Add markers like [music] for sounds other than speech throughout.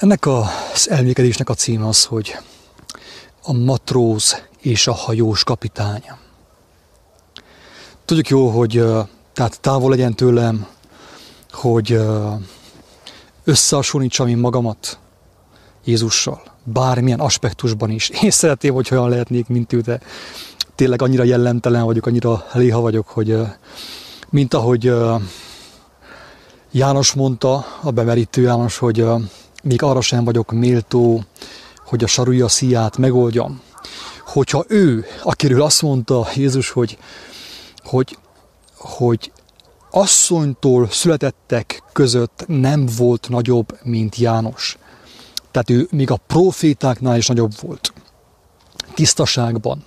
Ennek az elmékedésnek a címe az, hogy a matróz és a hajós kapitány. Tudjuk jó, hogy tehát távol legyen tőlem, hogy összehasonlítsam én magamat Jézussal, bármilyen aspektusban is. Én szeretném, hogy olyan lehetnék, mint ő, de tényleg annyira jellemtelen vagyok, annyira léha vagyok, hogy mint ahogy János mondta, a bemerítő János, hogy még arra sem vagyok méltó, hogy a sarúja szíját megoldjam. Hogyha ő, akiről azt mondta Jézus, hogy, hogy, hogy asszonytól születettek között nem volt nagyobb, mint János. Tehát ő még a profétáknál is nagyobb volt. Tisztaságban,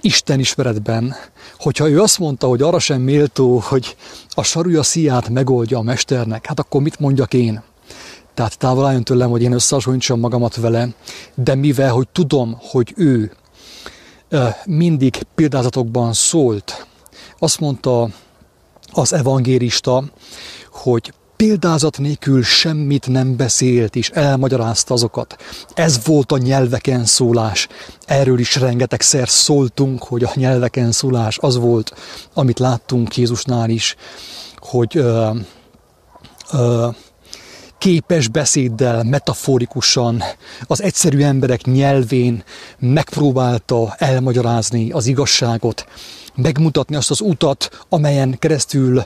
Isten ismeretben, hogyha ő azt mondta, hogy arra sem méltó, hogy a sarúja szíját megoldja a mesternek, hát akkor mit mondjak én? Tehát távol álljon tőlem, hogy én összehasonlítsam magamat vele, de mivel, hogy tudom, hogy ő mindig példázatokban szólt, azt mondta az evangélista, hogy példázat nélkül semmit nem beszélt, és elmagyarázta azokat. Ez volt a nyelveken szólás. Erről is rengetegszer szóltunk, hogy a nyelveken szólás az volt, amit láttunk Jézusnál is, hogy ö, ö, képes beszéddel, metaforikusan, az egyszerű emberek nyelvén megpróbálta elmagyarázni az igazságot, megmutatni azt az utat, amelyen keresztül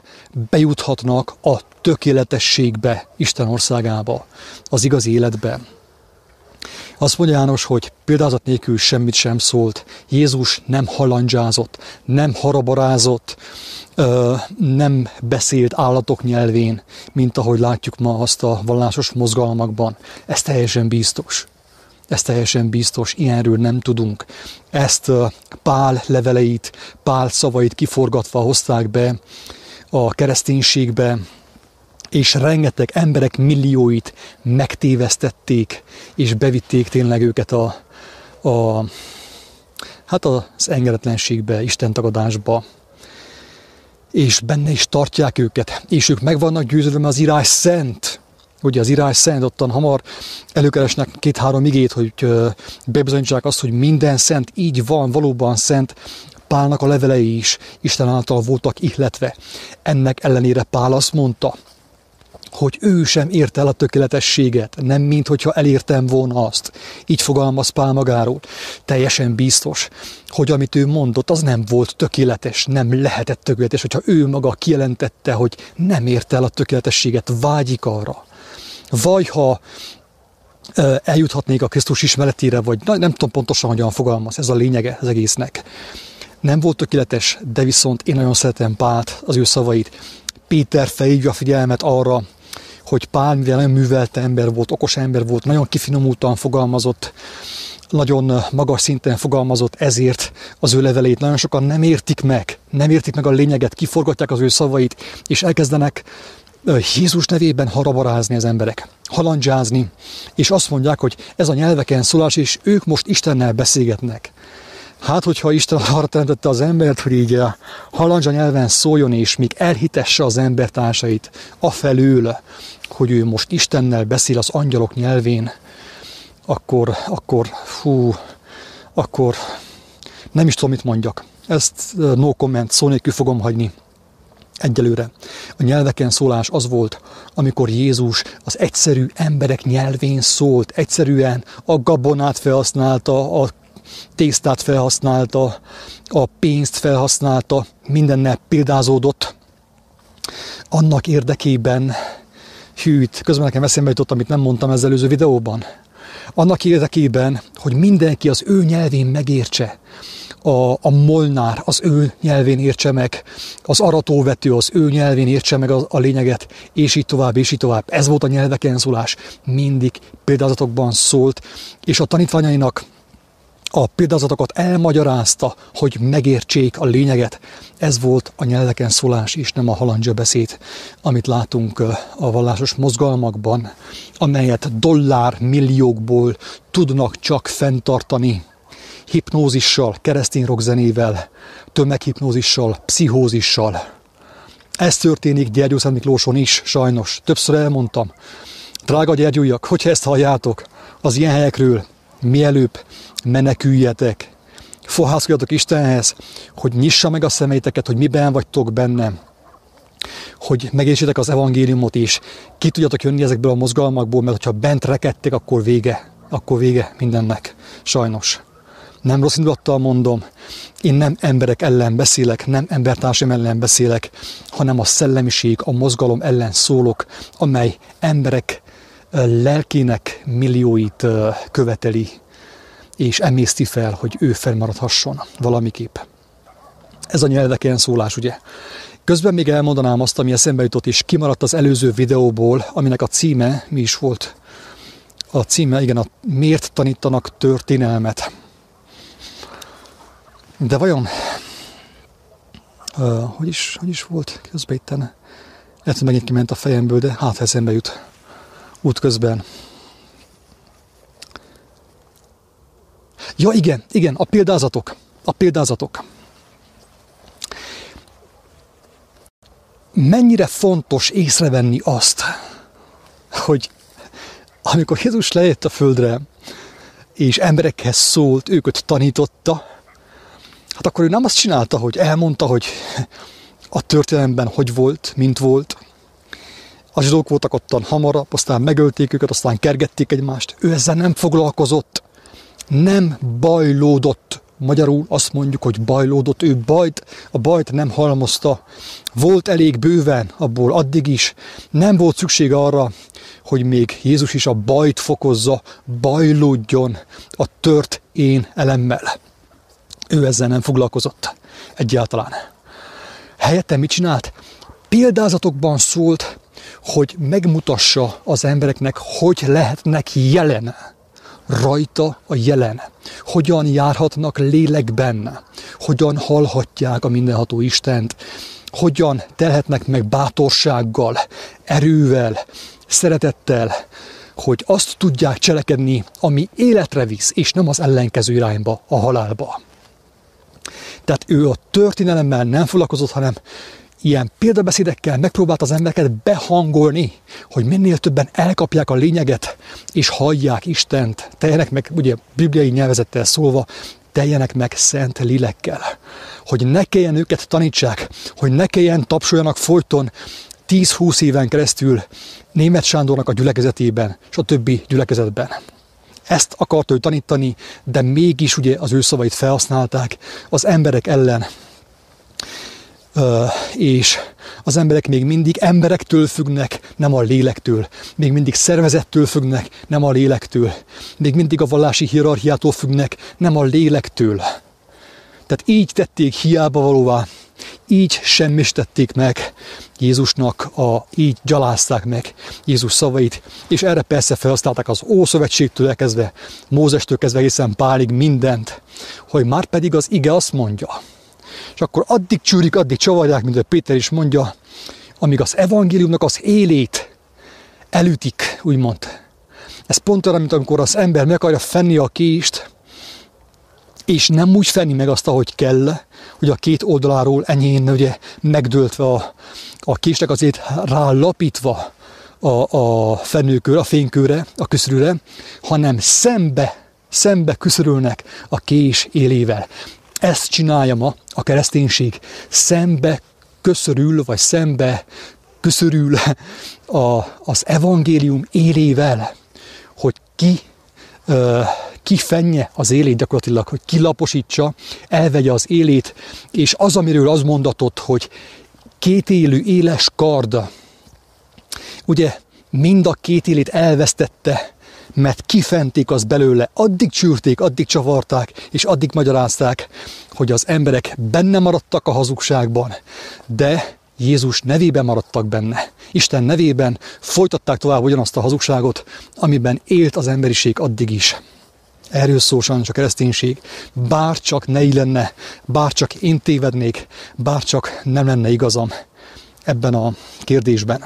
bejuthatnak a tökéletességbe, Isten országába, az igazi életbe. Azt mondja János, hogy példázat nélkül semmit sem szólt. Jézus nem halandzsázott, nem harabarázott, nem beszélt állatok nyelvén, mint ahogy látjuk ma azt a vallásos mozgalmakban. Ez teljesen biztos. Ez teljesen biztos, ilyenről nem tudunk. Ezt Pál leveleit, Pál szavait kiforgatva hozták be a kereszténységbe, és rengeteg emberek millióit megtévesztették, és bevitték tényleg őket a, a hát az engedetlenségbe, Isten tagadásba, és benne is tartják őket, és ők meg vannak győződve, az írás szent, Ugye az írás szent ottan hamar előkeresnek két-három igét, hogy bebizonyítsák azt, hogy minden szent így van, valóban szent, Pálnak a levelei is Isten által voltak ihletve. Ennek ellenére Pál azt mondta, hogy ő sem ért el a tökéletességet, nem mint hogyha elértem volna azt. Így fogalmaz Pál magáról. Teljesen biztos, hogy amit ő mondott, az nem volt tökéletes, nem lehetett tökéletes, hogyha ő maga kijelentette, hogy nem ért el a tökéletességet, vágyik arra. Vagy ha eljuthatnék a Krisztus ismeretére, vagy nem tudom pontosan, hogyan fogalmaz, ez a lényege az egésznek. Nem volt tökéletes, de viszont én nagyon szeretem Pált, az ő szavait. Péter felhívja a figyelmet arra, hogy Pál, mivel nagyon művelte ember volt, okos ember volt, nagyon kifinomultan fogalmazott, nagyon magas szinten fogalmazott, ezért az ő levelét nagyon sokan nem értik meg, nem értik meg a lényeget, kiforgatják az ő szavait, és elkezdenek Jézus nevében harabarázni az emberek, halandzsázni, és azt mondják, hogy ez a nyelveken szólás, és ők most Istennel beszélgetnek. Hát, hogyha Isten arra teremtette az embert, hogy így a halandzsa nyelven szóljon, és még elhitesse az embertársait afelől, hogy ő most Istennel beszél az angyalok nyelvén, akkor, akkor, fú, akkor nem is tudom, mit mondjak. Ezt no comment, szó nélkül fogom hagyni. Egyelőre a nyelveken szólás az volt, amikor Jézus az egyszerű emberek nyelvén szólt, egyszerűen a gabonát felhasználta, a tésztát felhasználta, a pénzt felhasználta, mindennel példázódott. Annak érdekében, hűt, közben nekem eszembe jutott, amit nem mondtam ezzel előző videóban, annak érdekében, hogy mindenki az ő nyelvén megértse, a, a molnár az ő nyelvén értse meg, az aratóvető az ő nyelvén értse meg a, a lényeget, és így tovább, és így tovább. Ez volt a nyelveken szólás, mindig példázatokban szólt, és a tanítványainak a példázatokat elmagyarázta, hogy megértsék a lényeget. Ez volt a nyelveken szólás, és nem a halandzsa beszéd, amit látunk a vallásos mozgalmakban, amelyet dollár milliókból tudnak csak fenntartani hipnózissal, keresztény rockzenével, tömeghipnózissal, pszichózissal. Ez történik Gyergyószent Miklóson is, sajnos. Többször elmondtam. Drága gyergyújak, hogyha ezt halljátok, az ilyen helyekről mielőbb meneküljetek, fohászkodjatok Istenhez, hogy nyissa meg a szemeiteket, hogy miben vagytok benne, hogy megértsétek az evangéliumot is, ki tudjatok jönni ezekből a mozgalmakból, mert ha bent rekedtek, akkor vége, akkor vége mindennek, sajnos. Nem rossz indulattal mondom, én nem emberek ellen beszélek, nem embertársam ellen beszélek, hanem a szellemiség, a mozgalom ellen szólok, amely emberek lelkének millióit követeli, és emészti fel, hogy ő felmaradhasson valamiképp. Ez a nyelveken szólás, ugye? Közben még elmondanám azt, ami eszembe jutott, és kimaradt az előző videóból, aminek a címe mi is volt. A címe, igen, a miért tanítanak történelmet. De vajon, uh, hogy, is, hogy is volt közben itten? Lehet, hogy megint kiment a fejemből, de hát eszembe jut útközben. Ja, igen, igen, a példázatok. A példázatok. Mennyire fontos észrevenni azt, hogy amikor Jézus lejött a földre, és emberekhez szólt, őket tanította, hát akkor ő nem azt csinálta, hogy elmondta, hogy a történelemben hogy volt, mint volt. A zsidók voltak ottan hamarabb, aztán megölték őket, aztán kergették egymást. Ő ezzel nem foglalkozott nem bajlódott. Magyarul azt mondjuk, hogy bajlódott, ő bajt, a bajt nem halmozta. Volt elég bőven abból addig is. Nem volt szükség arra, hogy még Jézus is a bajt fokozza, bajlódjon a tört én elemmel. Ő ezzel nem foglalkozott egyáltalán. Helyette mit csinált? Példázatokban szólt, hogy megmutassa az embereknek, hogy lehetnek jelen rajta a jelen. Hogyan járhatnak lélekben, hogyan hallhatják a mindenható Istent, hogyan telhetnek meg bátorsággal, erővel, szeretettel, hogy azt tudják cselekedni, ami életre visz, és nem az ellenkező irányba, a halálba. Tehát ő a történelemmel nem foglalkozott, hanem ilyen példabeszédekkel megpróbált az embereket behangolni, hogy minél többen elkapják a lényeget, és hallják Istent, teljenek meg, ugye bibliai nyelvezettel szólva, teljenek meg szent lélekkel. Hogy ne kelljen őket tanítsák, hogy ne kelljen tapsoljanak folyton 10-20 éven keresztül német Sándornak a gyülekezetében, és a többi gyülekezetben. Ezt akart ő tanítani, de mégis ugye az ő szavait felhasználták az emberek ellen, és az emberek még mindig emberektől függnek, nem a lélektől. Még mindig szervezettől függnek, nem a lélektől. Még mindig a vallási hierarchiától függnek, nem a lélektől. Tehát így tették hiába valóvá, így semmistették meg Jézusnak, a, így gyalázták meg Jézus szavait, és erre persze felhasználták az Ószövetségtől kezdve, Mózestől kezdve egészen Pálig mindent, hogy már pedig az ige azt mondja, és akkor addig csűrik, addig csavarják, mint a Péter is mondja, amíg az evangéliumnak az élét elütik, úgymond. Ez pont olyan, mint amikor az ember meg akarja fenni a kést, és nem úgy fenni meg azt, ahogy kell, hogy a két oldaláról enyén ugye megdöltve a, a késnek azért rálapítva a, a fenőkőre, a fénykőre, a köszörűre, hanem szembe, szembe küszörülnek a kés élével. Ezt csinálja ma a kereszténység. Szembe köszörül, vagy szembe köszörül [laughs] a, az evangélium élével, hogy ki ö, kifenje az élét gyakorlatilag, hogy kilaposítsa, elvegye az élét, és az, amiről az mondatott, hogy két élő éles karda, ugye mind a két élét elvesztette, mert kifenték az belőle, addig csűrték, addig csavarták, és addig magyarázták, hogy az emberek benne maradtak a hazugságban, de Jézus nevében maradtak benne. Isten nevében folytatták tovább ugyanazt a hazugságot, amiben élt az emberiség addig is. Erről szól sajnos a kereszténység. Bár csak ne lenne, bár csak én tévednék, bár csak nem lenne igazam ebben a kérdésben.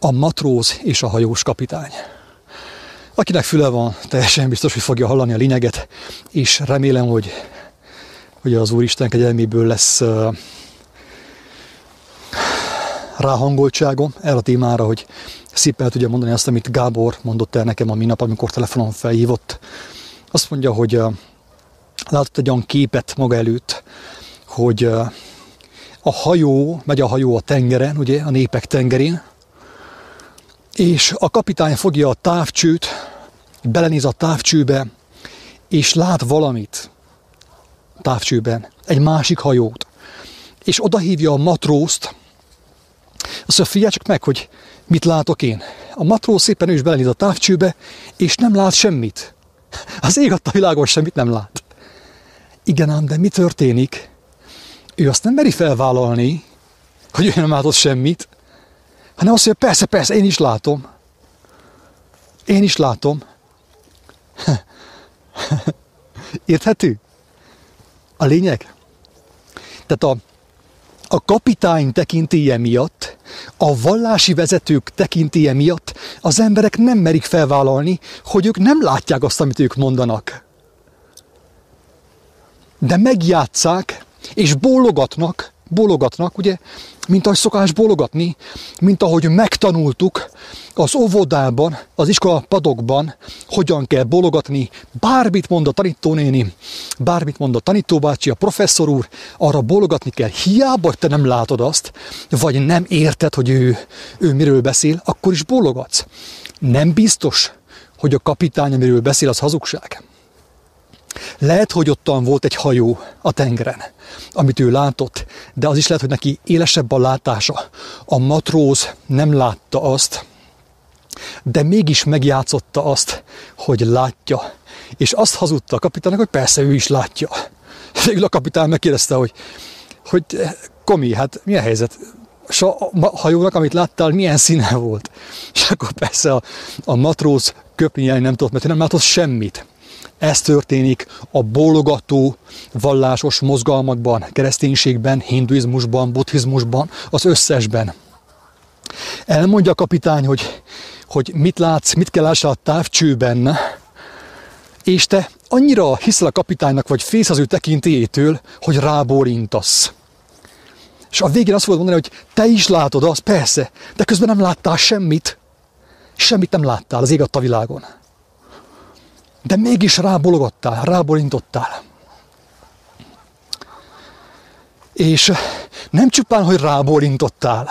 A matróz és a hajós kapitány. Akinek füle van, teljesen biztos, hogy fogja hallani a lényeget, és remélem, hogy, hogy az Úristen kegyelméből lesz uh, ráhangoltságom erre a témára, hogy szépen tudja mondani azt, amit Gábor mondott el nekem a minap, amikor telefonon felhívott. Azt mondja, hogy látott egy olyan képet maga előtt, hogy a hajó, megy a hajó a tengeren, ugye, a népek tengerén, és a kapitány fogja a távcsőt, belenéz a távcsőbe, és lát valamit távcsőben, egy másik hajót, és odahívja a matrózt, azt mondja, figyelj csak meg, hogy mit látok én. A matróz szépen ő is belenéz a távcsőbe, és nem lát semmit. [laughs] Az ég a világon semmit nem lát. Igen ám, de mi történik? Ő azt nem meri felvállalni, hogy ő nem látott semmit, hanem azt mondja, persze, persze, én is látom. Én is látom. [laughs] Érthető? A lényeg? Tehát a, a kapitány tekintélye miatt, a vallási vezetők tekintélye miatt az emberek nem merik felvállalni, hogy ők nem látják azt, amit ők mondanak. De megjátszák, és bólogatnak, bólogatnak, ugye, mint ahogy szokás bólogatni, mint ahogy megtanultuk az óvodában, az iskola padokban, hogyan kell bólogatni, bármit mond a tanítónéni, bármit mond a tanítóbácsi, a professzor úr, arra bólogatni kell. Hiába, hogy te nem látod azt, vagy nem érted, hogy ő, ő miről beszél, akkor is bólogatsz. Nem biztos, hogy a kapitány, amiről beszél, az hazugság. Lehet, hogy ottan volt egy hajó a tengeren, amit ő látott, de az is lehet, hogy neki élesebb a látása. A matróz nem látta azt, de mégis megjátszotta azt, hogy látja. És azt hazudta a kapitánynak, hogy persze ő is látja. [laughs] Végül a kapitán megkérdezte, hogy, hogy komi, hát mi a helyzet? És a hajónak, amit láttál, milyen színe volt? [laughs] És akkor persze a, a matróz köpni nem tudott, mert ő nem látott semmit. Ez történik a bólogató vallásos mozgalmakban, kereszténységben, hinduizmusban, buddhizmusban, az összesben. Elmondja a kapitány, hogy, hogy mit látsz, mit kell lássa a távcsőben, és te annyira hiszel a kapitánynak, vagy fész az ő tekintélyétől, hogy rábólintasz. És a végén azt fogod mondani, hogy te is látod azt, persze, de közben nem láttál semmit. Semmit nem láttál az ég a világon de mégis rábologattál, rábolintottál. És nem csupán, hogy rábolintottál,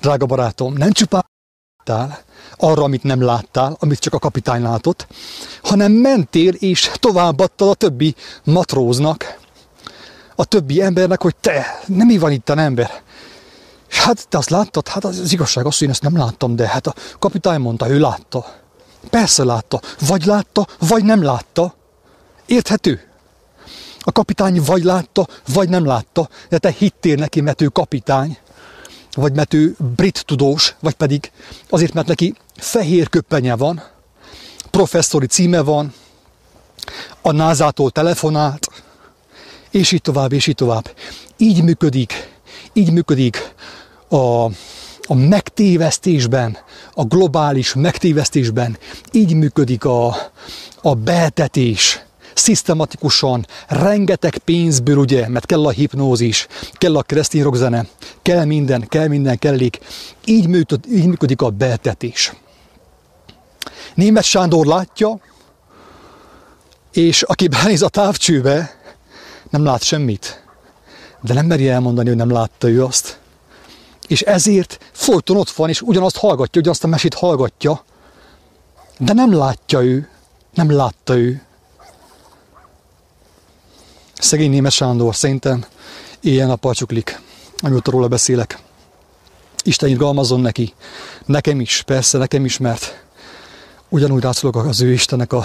drága barátom, nem csupán arra, amit nem láttál, amit csak a kapitány látott, hanem mentél és továbbadtad a többi matróznak, a többi embernek, hogy te, nem mi van itt a ember. Hát te azt láttad? Hát az igazság az, hogy én ezt nem láttam, de hát a kapitány mondta, ő látta. Persze látta. Vagy látta, vagy nem látta. Érthető? A kapitány vagy látta, vagy nem látta, de te hittél neki, mert ő kapitány, vagy mert ő brit tudós, vagy pedig azért, mert neki fehér köpenye van, professzori címe van, a názától telefonált, és így tovább, és így tovább. Így működik, így működik a, a megtévesztésben, a globális megtévesztésben így működik a, a betetés, szisztematikusan, rengeteg pénzből, ugye, mert kell a hipnózis, kell a keresztény rockzene, kell minden, kell minden, kellik. Így így működik a betetés. Német Sándor látja, és aki benéz a távcsőbe, nem lát semmit. De nem meri elmondani, hogy nem látta ő azt és ezért folyton ott van, és ugyanazt hallgatja, ugyanazt a mesét hallgatja, de nem látja ő, nem látta ő. Szegény némes Sándor szerintem ilyen a csuklik, amióta róla beszélek. Isten irgalmazzon neki, nekem is, persze nekem is, mert ugyanúgy rászolok az ő Istennek a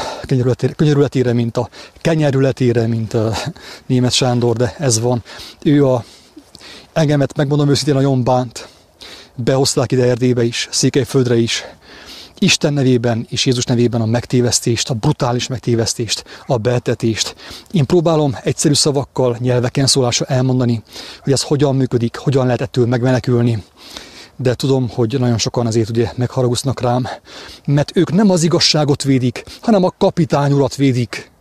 könyörületére, mint a kenyerületére, mint a német Sándor, de ez van. Ő a engemet, megmondom őszintén, nagyon bánt. Behozták ide Erdélybe is, Székelyföldre is. Isten nevében és Jézus nevében a megtévesztést, a brutális megtévesztést, a betetést. Én próbálom egyszerű szavakkal, nyelveken szólásra elmondani, hogy ez hogyan működik, hogyan lehet ettől megmenekülni. De tudom, hogy nagyon sokan azért ugye megharagusznak rám, mert ők nem az igazságot védik, hanem a kapitány urat védik,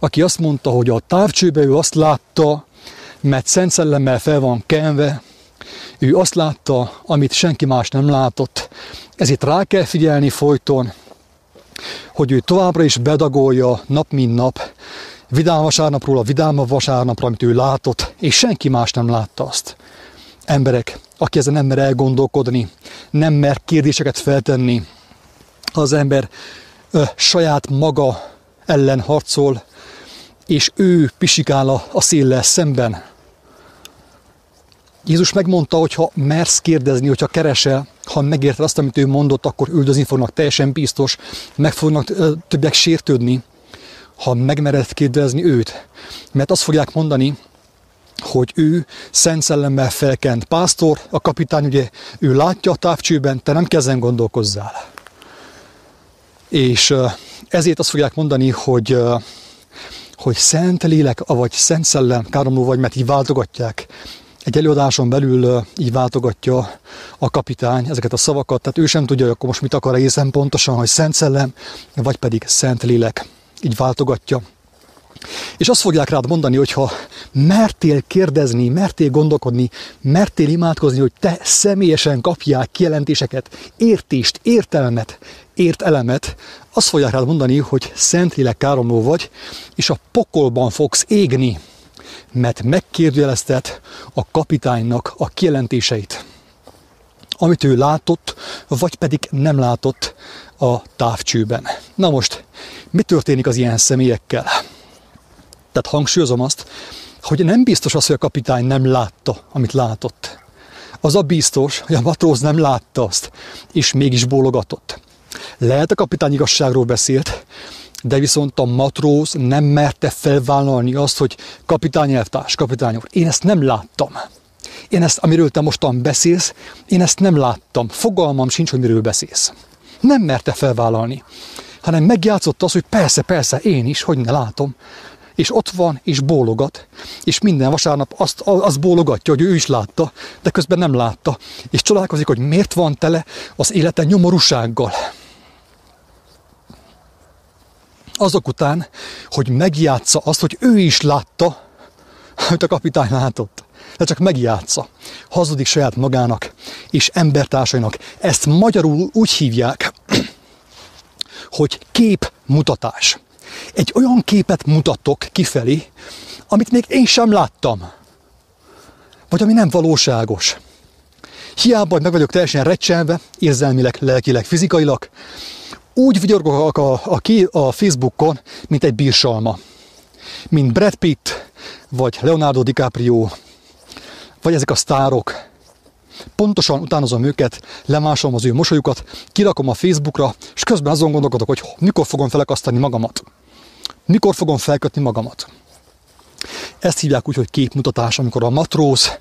aki azt mondta, hogy a távcsőbe ő azt látta, mert Szent Szellemmel fel van kenve, Ő azt látta, amit senki más nem látott, ezért rá kell figyelni folyton, hogy ő továbbra is bedagolja nap mint nap, vidám vasárnapról a vidámabb vasárnapra, amit ő látott, és senki más nem látta azt. Emberek, aki ezen nem mer elgondolkodni, nem mer kérdéseket feltenni, az ember ö, saját maga ellen harcol, és ő pisikál a, a széllel szemben. Jézus megmondta, hogy ha mersz kérdezni, hogyha keresel, ha megérted azt, amit ő mondott, akkor üldözni fognak, teljesen biztos, meg fognak ö, többek sértődni, ha megmered kérdezni őt. Mert azt fogják mondani, hogy ő szent szellemmel felkent pásztor, a kapitány ugye ő látja a távcsőben, te nem kezden gondolkozzál. És ezért azt fogják mondani, hogy hogy szent lélek, vagy szent szellem, káromló vagy, mert így váltogatják. Egy előadáson belül így váltogatja a kapitány ezeket a szavakat, tehát ő sem tudja, hogy akkor most mit akar egészen pontosan, hogy szent szellem, vagy pedig szent lélek. Így váltogatja. És azt fogják rád mondani, hogy ha mertél kérdezni, mertél gondolkodni, mertél imádkozni, hogy te személyesen kapják kijelentéseket, értést, értelmet, ért elemet, azt fogják rád mondani, hogy szentlélek káromló vagy, és a pokolban fogsz égni, mert megkérdőjelezted a kapitánynak a kijelentéseit, amit ő látott, vagy pedig nem látott a távcsőben. Na most, mi történik az ilyen személyekkel? Tehát hangsúlyozom azt, hogy nem biztos az, hogy a kapitány nem látta, amit látott. Az a biztos, hogy a matróz nem látta azt, és mégis bólogatott. Lehet a kapitány igazságról beszélt, de viszont a matróz nem merte felvállalni azt, hogy kapitány elvtárs, kapitány úr, én ezt nem láttam. Én ezt, amiről te mostan beszélsz, én ezt nem láttam. Fogalmam sincs, hogy miről beszélsz. Nem merte felvállalni, hanem megjátszott az, hogy persze, persze, én is, hogy ne látom és ott van, és bólogat, és minden vasárnap azt, azt bólogatja, hogy ő is látta, de közben nem látta, és csodálkozik, hogy miért van tele az élete nyomorúsággal. Azok után, hogy megjátsza azt, hogy ő is látta, hogy a kapitány látott. De csak megjátsza. Hazudik saját magának és embertársainak. Ezt magyarul úgy hívják, [clears throat] hogy képmutatás egy olyan képet mutatok kifelé, amit még én sem láttam. Vagy ami nem valóságos. Hiába, hogy meg vagyok teljesen recsenve, érzelmileg, lelkileg, fizikailag, úgy vigyorgok a, a, a, Facebookon, mint egy bírsalma. Mint Brad Pitt, vagy Leonardo DiCaprio, vagy ezek a sztárok. Pontosan utánozom őket, lemásolom az ő mosolyukat, kirakom a Facebookra, és közben azon gondolkodok, hogy mikor fogom felakasztani magamat. Mikor fogom felkötni magamat? Ezt hívják úgy, hogy képmutatás, amikor a matróz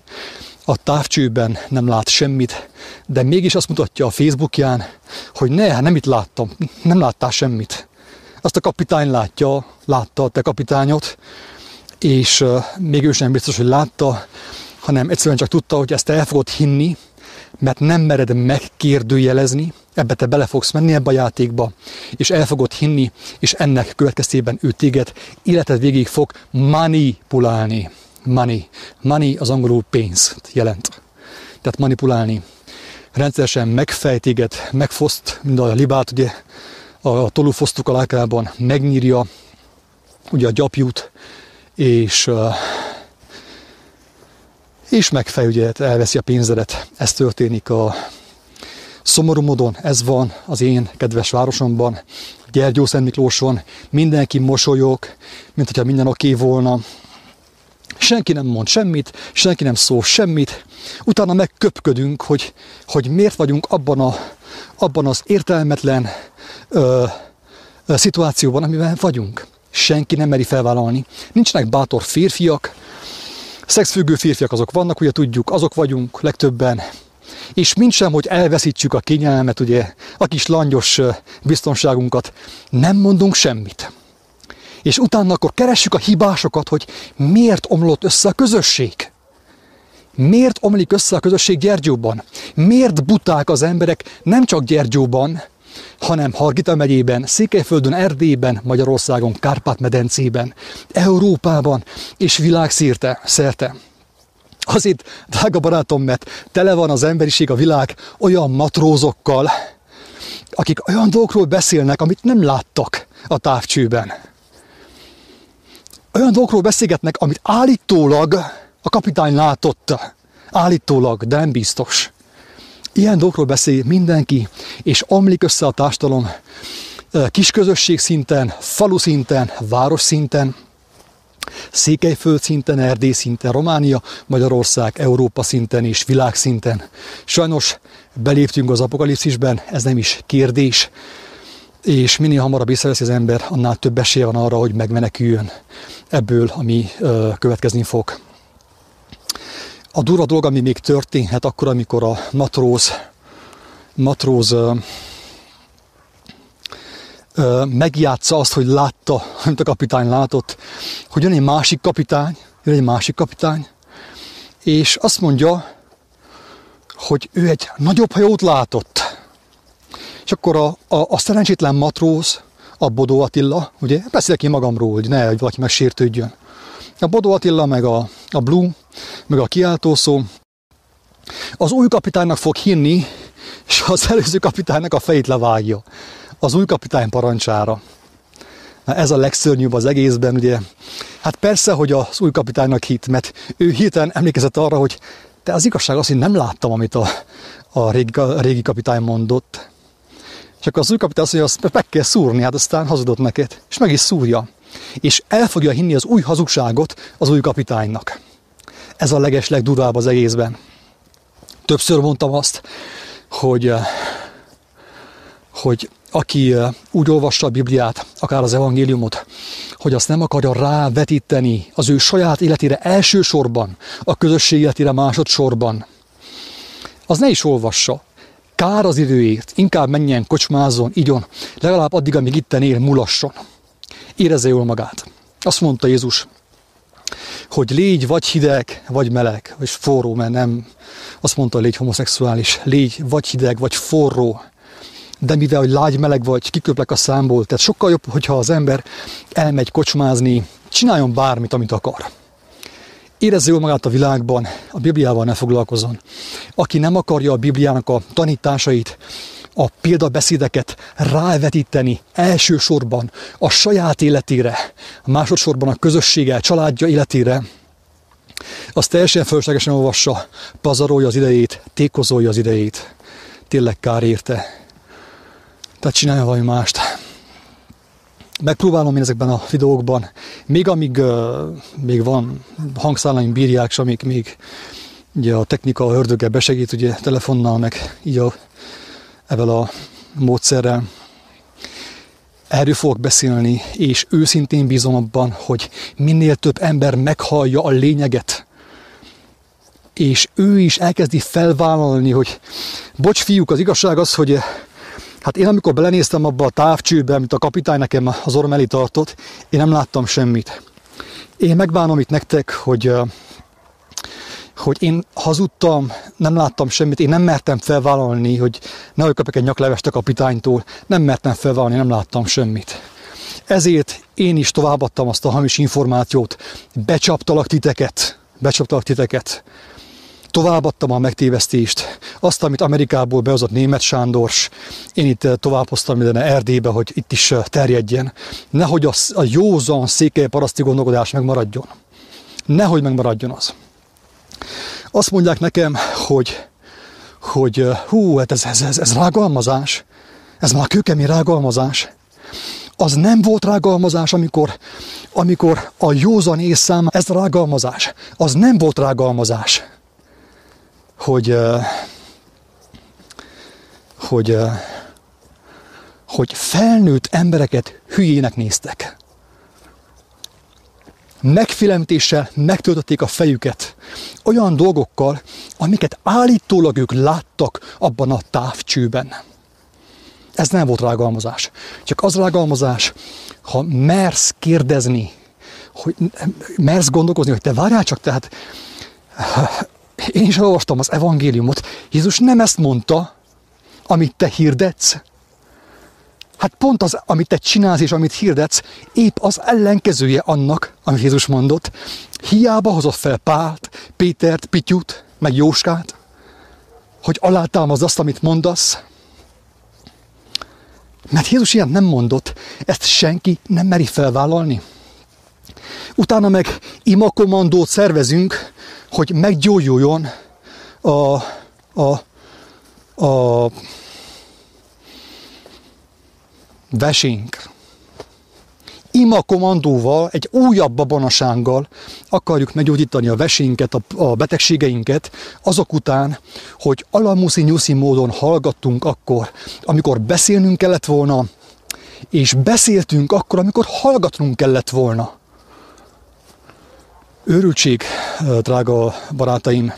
a távcsőben nem lát semmit, de mégis azt mutatja a Facebookján, hogy ne, nem itt láttam, nem láttál semmit. Azt a kapitány látja, látta a te kapitányot, és még ő sem biztos, hogy látta, hanem egyszerűen csak tudta, hogy ezt el fogod hinni, mert nem mered megkérdőjelezni, ebbe te bele fogsz menni ebbe a játékba, és el fogod hinni, és ennek következtében ő téged életed végig fog manipulálni. Money. Money az angolul pénz jelent. Tehát manipulálni. Rendszeresen megfej téged, megfoszt, mint a libát, ugye a tolufosztuk alákában, megnyírja ugye a gyapjút, és és megfej, ugye elveszi a pénzedet. Ez történik a szomorú módon, ez van az én kedves városomban, Gyergyó Szent Miklóson, mindenki mosolyog, mint hogyha minden oké volna, senki nem mond semmit, senki nem szól semmit, utána megköpködünk, hogy, hogy miért vagyunk abban, a, abban az értelmetlen ö, ö, szituációban, amiben vagyunk. Senki nem meri felvállalni. Nincsenek bátor férfiak, Szexfüggő férfiak azok vannak, ugye tudjuk, azok vagyunk legtöbben, és mint sem, hogy elveszítsük a kényelmet, ugye, a kis langyos biztonságunkat, nem mondunk semmit. És utána akkor keressük a hibásokat, hogy miért omlott össze a közösség. Miért omlik össze a közösség Gyergyóban? Miért buták az emberek nem csak Gyergyóban, hanem Hargita megyében, Székelyföldön, Erdélyben, Magyarországon, Kárpát-medencében, Európában és világszerte, szerte. Azért, drága barátom, mert tele van az emberiség, a világ olyan matrózokkal, akik olyan dolgokról beszélnek, amit nem láttak a távcsőben. Olyan dolgokról beszélgetnek, amit állítólag a kapitány látott. Állítólag, de nem biztos. Ilyen dolgokról beszél mindenki, és omlik össze a társadalom kisközösség szinten, falu szinten, város szinten, Székelyföld szinten, Erdély szinten, Románia, Magyarország, Európa szinten és világszinten. Sajnos beléptünk az apokalipszisben, ez nem is kérdés, és minél hamarabb észreveszi az ember, annál több esélye van arra, hogy megmeneküljön ebből, ami következni fog. A durva dolog, ami még történhet akkor, amikor a matróz, matróz megjátsza azt, hogy látta, [laughs] amit a kapitány látott, hogy jön egy másik kapitány, jön egy másik kapitány, és azt mondja, hogy ő egy nagyobb hajót látott. És akkor a, a, a szerencsétlen matróz, a Bodó Attila, ugye, beszélek én magamról, hogy ne, hogy valaki megsértődjön. A Bodó Attila, meg a, a Blue, meg a kiáltószó, az új kapitánynak fog hinni, és az előző kapitánynak a fejét levágja. Az új kapitány parancsára. Na ez a legszörnyűbb az egészben, ugye. Hát persze, hogy az új kapitánynak hit, mert ő hirtelen emlékezett arra, hogy de az igazság az, hogy nem láttam, amit a, a, régi, a régi kapitány mondott. Akkor az új kapitány azt mondja, azt meg kell szúrni, hát aztán hazudott neked. És meg is szúrja. És el fogja hinni az új hazugságot az új kapitánynak. Ez a leges legdurvább az egészben. Többször mondtam azt, hogy, eh, hogy aki eh, úgy olvassa a Bibliát, akár az evangéliumot, hogy azt nem akarja rávetíteni az ő saját életére elsősorban, a közösség életére másodszorban, az ne is olvassa. Kár az időért, inkább menjen, kocsmázzon, igyon, legalább addig, amíg itten él, mulasson. Érezze jól magát. Azt mondta Jézus, hogy légy vagy hideg, vagy meleg, vagy forró, mert nem azt mondta, légy homoszexuális, légy vagy hideg, vagy forró, de mivel, hogy lágy meleg vagy, kiköplek a számból, tehát sokkal jobb, hogyha az ember elmegy kocsmázni, csináljon bármit, amit akar. Érezze jól magát a világban, a Bibliával ne foglalkozon. Aki nem akarja a Bibliának a tanításait, a példabeszédeket rávetíteni elsősorban a saját életére, másodszorban a közössége, a családja életére, az teljesen fölöslegesen olvassa, pazarolja az idejét, tékozolja az idejét. Tényleg kár érte. Tehát csinálja valami mást. Megpróbálom én ezekben a videókban, még amíg uh, még van hangszálaim bírják, és amíg még ugye a technika a ördöggel besegít, ugye telefonnal, meg így a, evel a módszerrel. Erről fogok beszélni, és őszintén bízom abban, hogy minél több ember meghallja a lényeget, és ő is elkezdi felvállalni, hogy bocs fiúk, az igazság az, hogy Hát én amikor belenéztem abba a távcsőbe, amit a kapitány nekem az orrom elé tartott, én nem láttam semmit. Én megbánom itt nektek, hogy, hogy én hazudtam, nem láttam semmit, én nem mertem felvállalni, hogy nehogy kapjak egy nyaklevest a kapitánytól, nem mertem felvállalni, nem láttam semmit. Ezért én is továbbadtam azt a hamis információt, becsaptalak titeket, becsaptalak titeket, továbbadtam a megtévesztést, azt, amit Amerikából behozott német Sándors, én itt eh, továbbhoztam minden Erdélybe, hogy itt is eh, terjedjen. Nehogy a, a józan székely paraszti gondolkodás megmaradjon. Nehogy megmaradjon az. Azt mondják nekem, hogy, hogy eh, hú, hát ez, ez, ez, ez rágalmazás. Ez már kőkemény rágalmazás. Az nem volt rágalmazás, amikor, amikor a józan észám, ez rágalmazás. Az nem volt rágalmazás hogy, hogy, hogy felnőtt embereket hülyének néztek. Megfélemtéssel megtöltötték a fejüket olyan dolgokkal, amiket állítólag ők láttak abban a távcsőben. Ez nem volt rágalmazás. Csak az rágalmazás, ha mersz kérdezni, hogy mersz gondolkozni, hogy te várjál csak, tehát én is olvastam az evangéliumot. Jézus nem ezt mondta, amit te hirdetsz. Hát pont az, amit te csinálsz és amit hirdetsz, épp az ellenkezője annak, amit Jézus mondott. Hiába hozott fel Pált, Pétert, Pityut, meg Jóskát, hogy alátámazd azt, amit mondasz. Mert Jézus ilyen nem mondott, ezt senki nem meri felvállalni. Utána meg imakomandót szervezünk, hogy meggyógyuljon a, a, a vesénk. Ima komandóval, egy újabb babonasággal akarjuk meggyógyítani a vesénket, a, a betegségeinket, azok után, hogy alamuszi nyuszi módon hallgattunk akkor, amikor beszélnünk kellett volna, és beszéltünk akkor, amikor hallgatnunk kellett volna. Őrültség, drága barátaim.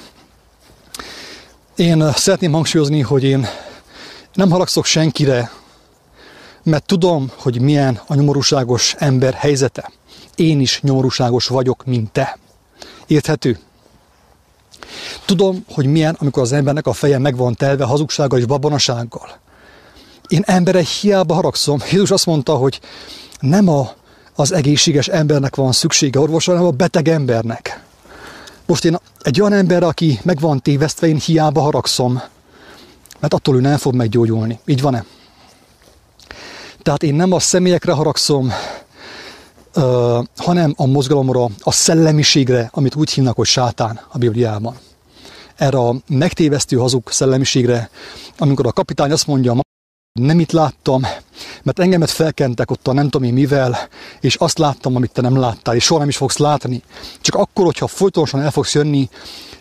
Én szeretném hangsúlyozni, hogy én nem haragszok senkire, mert tudom, hogy milyen a nyomorúságos ember helyzete. Én is nyomorúságos vagyok, mint te. Érthető? Tudom, hogy milyen, amikor az embernek a feje meg van telve hazugsággal és babonasággal. Én embere hiába haragszom. Jézus azt mondta, hogy nem a, az egészséges embernek van szüksége orvosra, hanem a beteg embernek. Most én egy olyan ember, aki meg van tévesztve, én hiába haragszom, mert attól ő nem fog meggyógyulni. Így van-e? Tehát én nem a személyekre haragszom, hanem a mozgalomra, a szellemiségre, amit úgy hívnak, hogy sátán a Bibliában. Erre a megtévesztő hazug szellemiségre, amikor a kapitány azt mondja, nem itt láttam, mert engemet felkentek ott a nem tudom én mivel, és azt láttam, amit te nem láttál, és soha nem is fogsz látni. Csak akkor, hogyha folytonosan el fogsz jönni,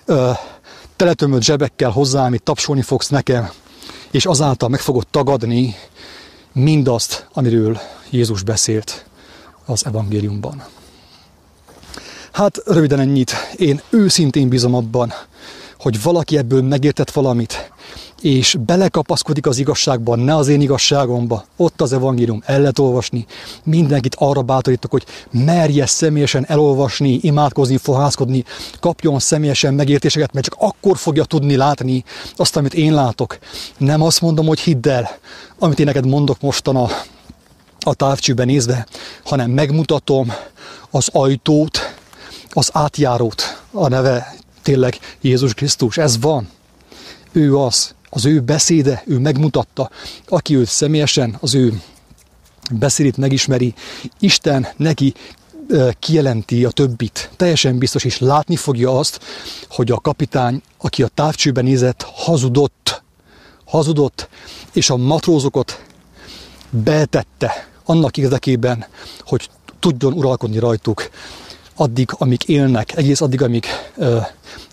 uh, teletömött zsebekkel hozzám, itt tapsolni fogsz nekem, és azáltal meg fogod tagadni mindazt, amiről Jézus beszélt az evangéliumban. Hát röviden ennyit. Én őszintén bízom abban, hogy valaki ebből megértett valamit, és belekapaszkodik az igazságban, ne az én igazságomba, ott az evangélium, el lehet olvasni. Mindenkit arra bátorítok, hogy merje személyesen elolvasni, imádkozni, fohászkodni, kapjon személyesen megértéseket, mert csak akkor fogja tudni látni azt, amit én látok. Nem azt mondom, hogy hidd el, amit én neked mondok mostan a, a távcsőben nézve, hanem megmutatom az ajtót, az átjárót, a neve tényleg Jézus Krisztus, ez van. Ő az, az ő beszéde, ő megmutatta, aki őt személyesen, az ő beszédét megismeri, Isten neki kijelenti a többit. Teljesen biztos, és látni fogja azt, hogy a kapitány, aki a távcsőben nézett, hazudott. Hazudott, és a matrózokat betette annak érdekében, hogy tudjon uralkodni rajtuk addig, amíg élnek, egész addig, amíg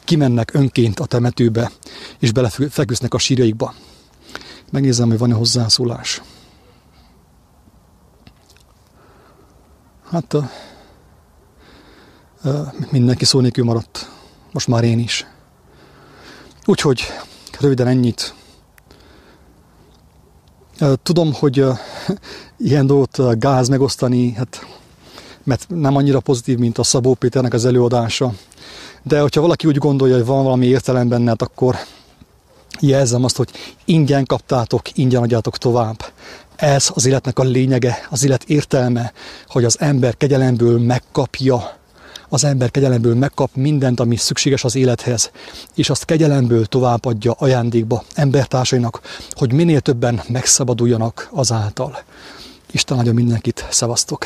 kimennek önként a temetőbe, és belefeküsznek a sírjaikba. Megnézem, hogy van-e hozzászólás. Hát ö, ö, mindenki szó nélkül maradt. Most már én is. Úgyhogy röviden ennyit. Tudom, hogy ilyen dolgot gáz megosztani, hát mert nem annyira pozitív, mint a Szabó Péternek az előadása. De hogyha valaki úgy gondolja, hogy van valami értelem benned, akkor jelzem azt, hogy ingyen kaptátok, ingyen adjátok tovább. Ez az életnek a lényege, az élet értelme, hogy az ember kegyelemből megkapja, az ember kegyelemből megkap mindent, ami szükséges az élethez, és azt kegyelemből továbbadja ajándékba embertársainak, hogy minél többen megszabaduljanak azáltal. Isten áldja mindenkit, szevasztok!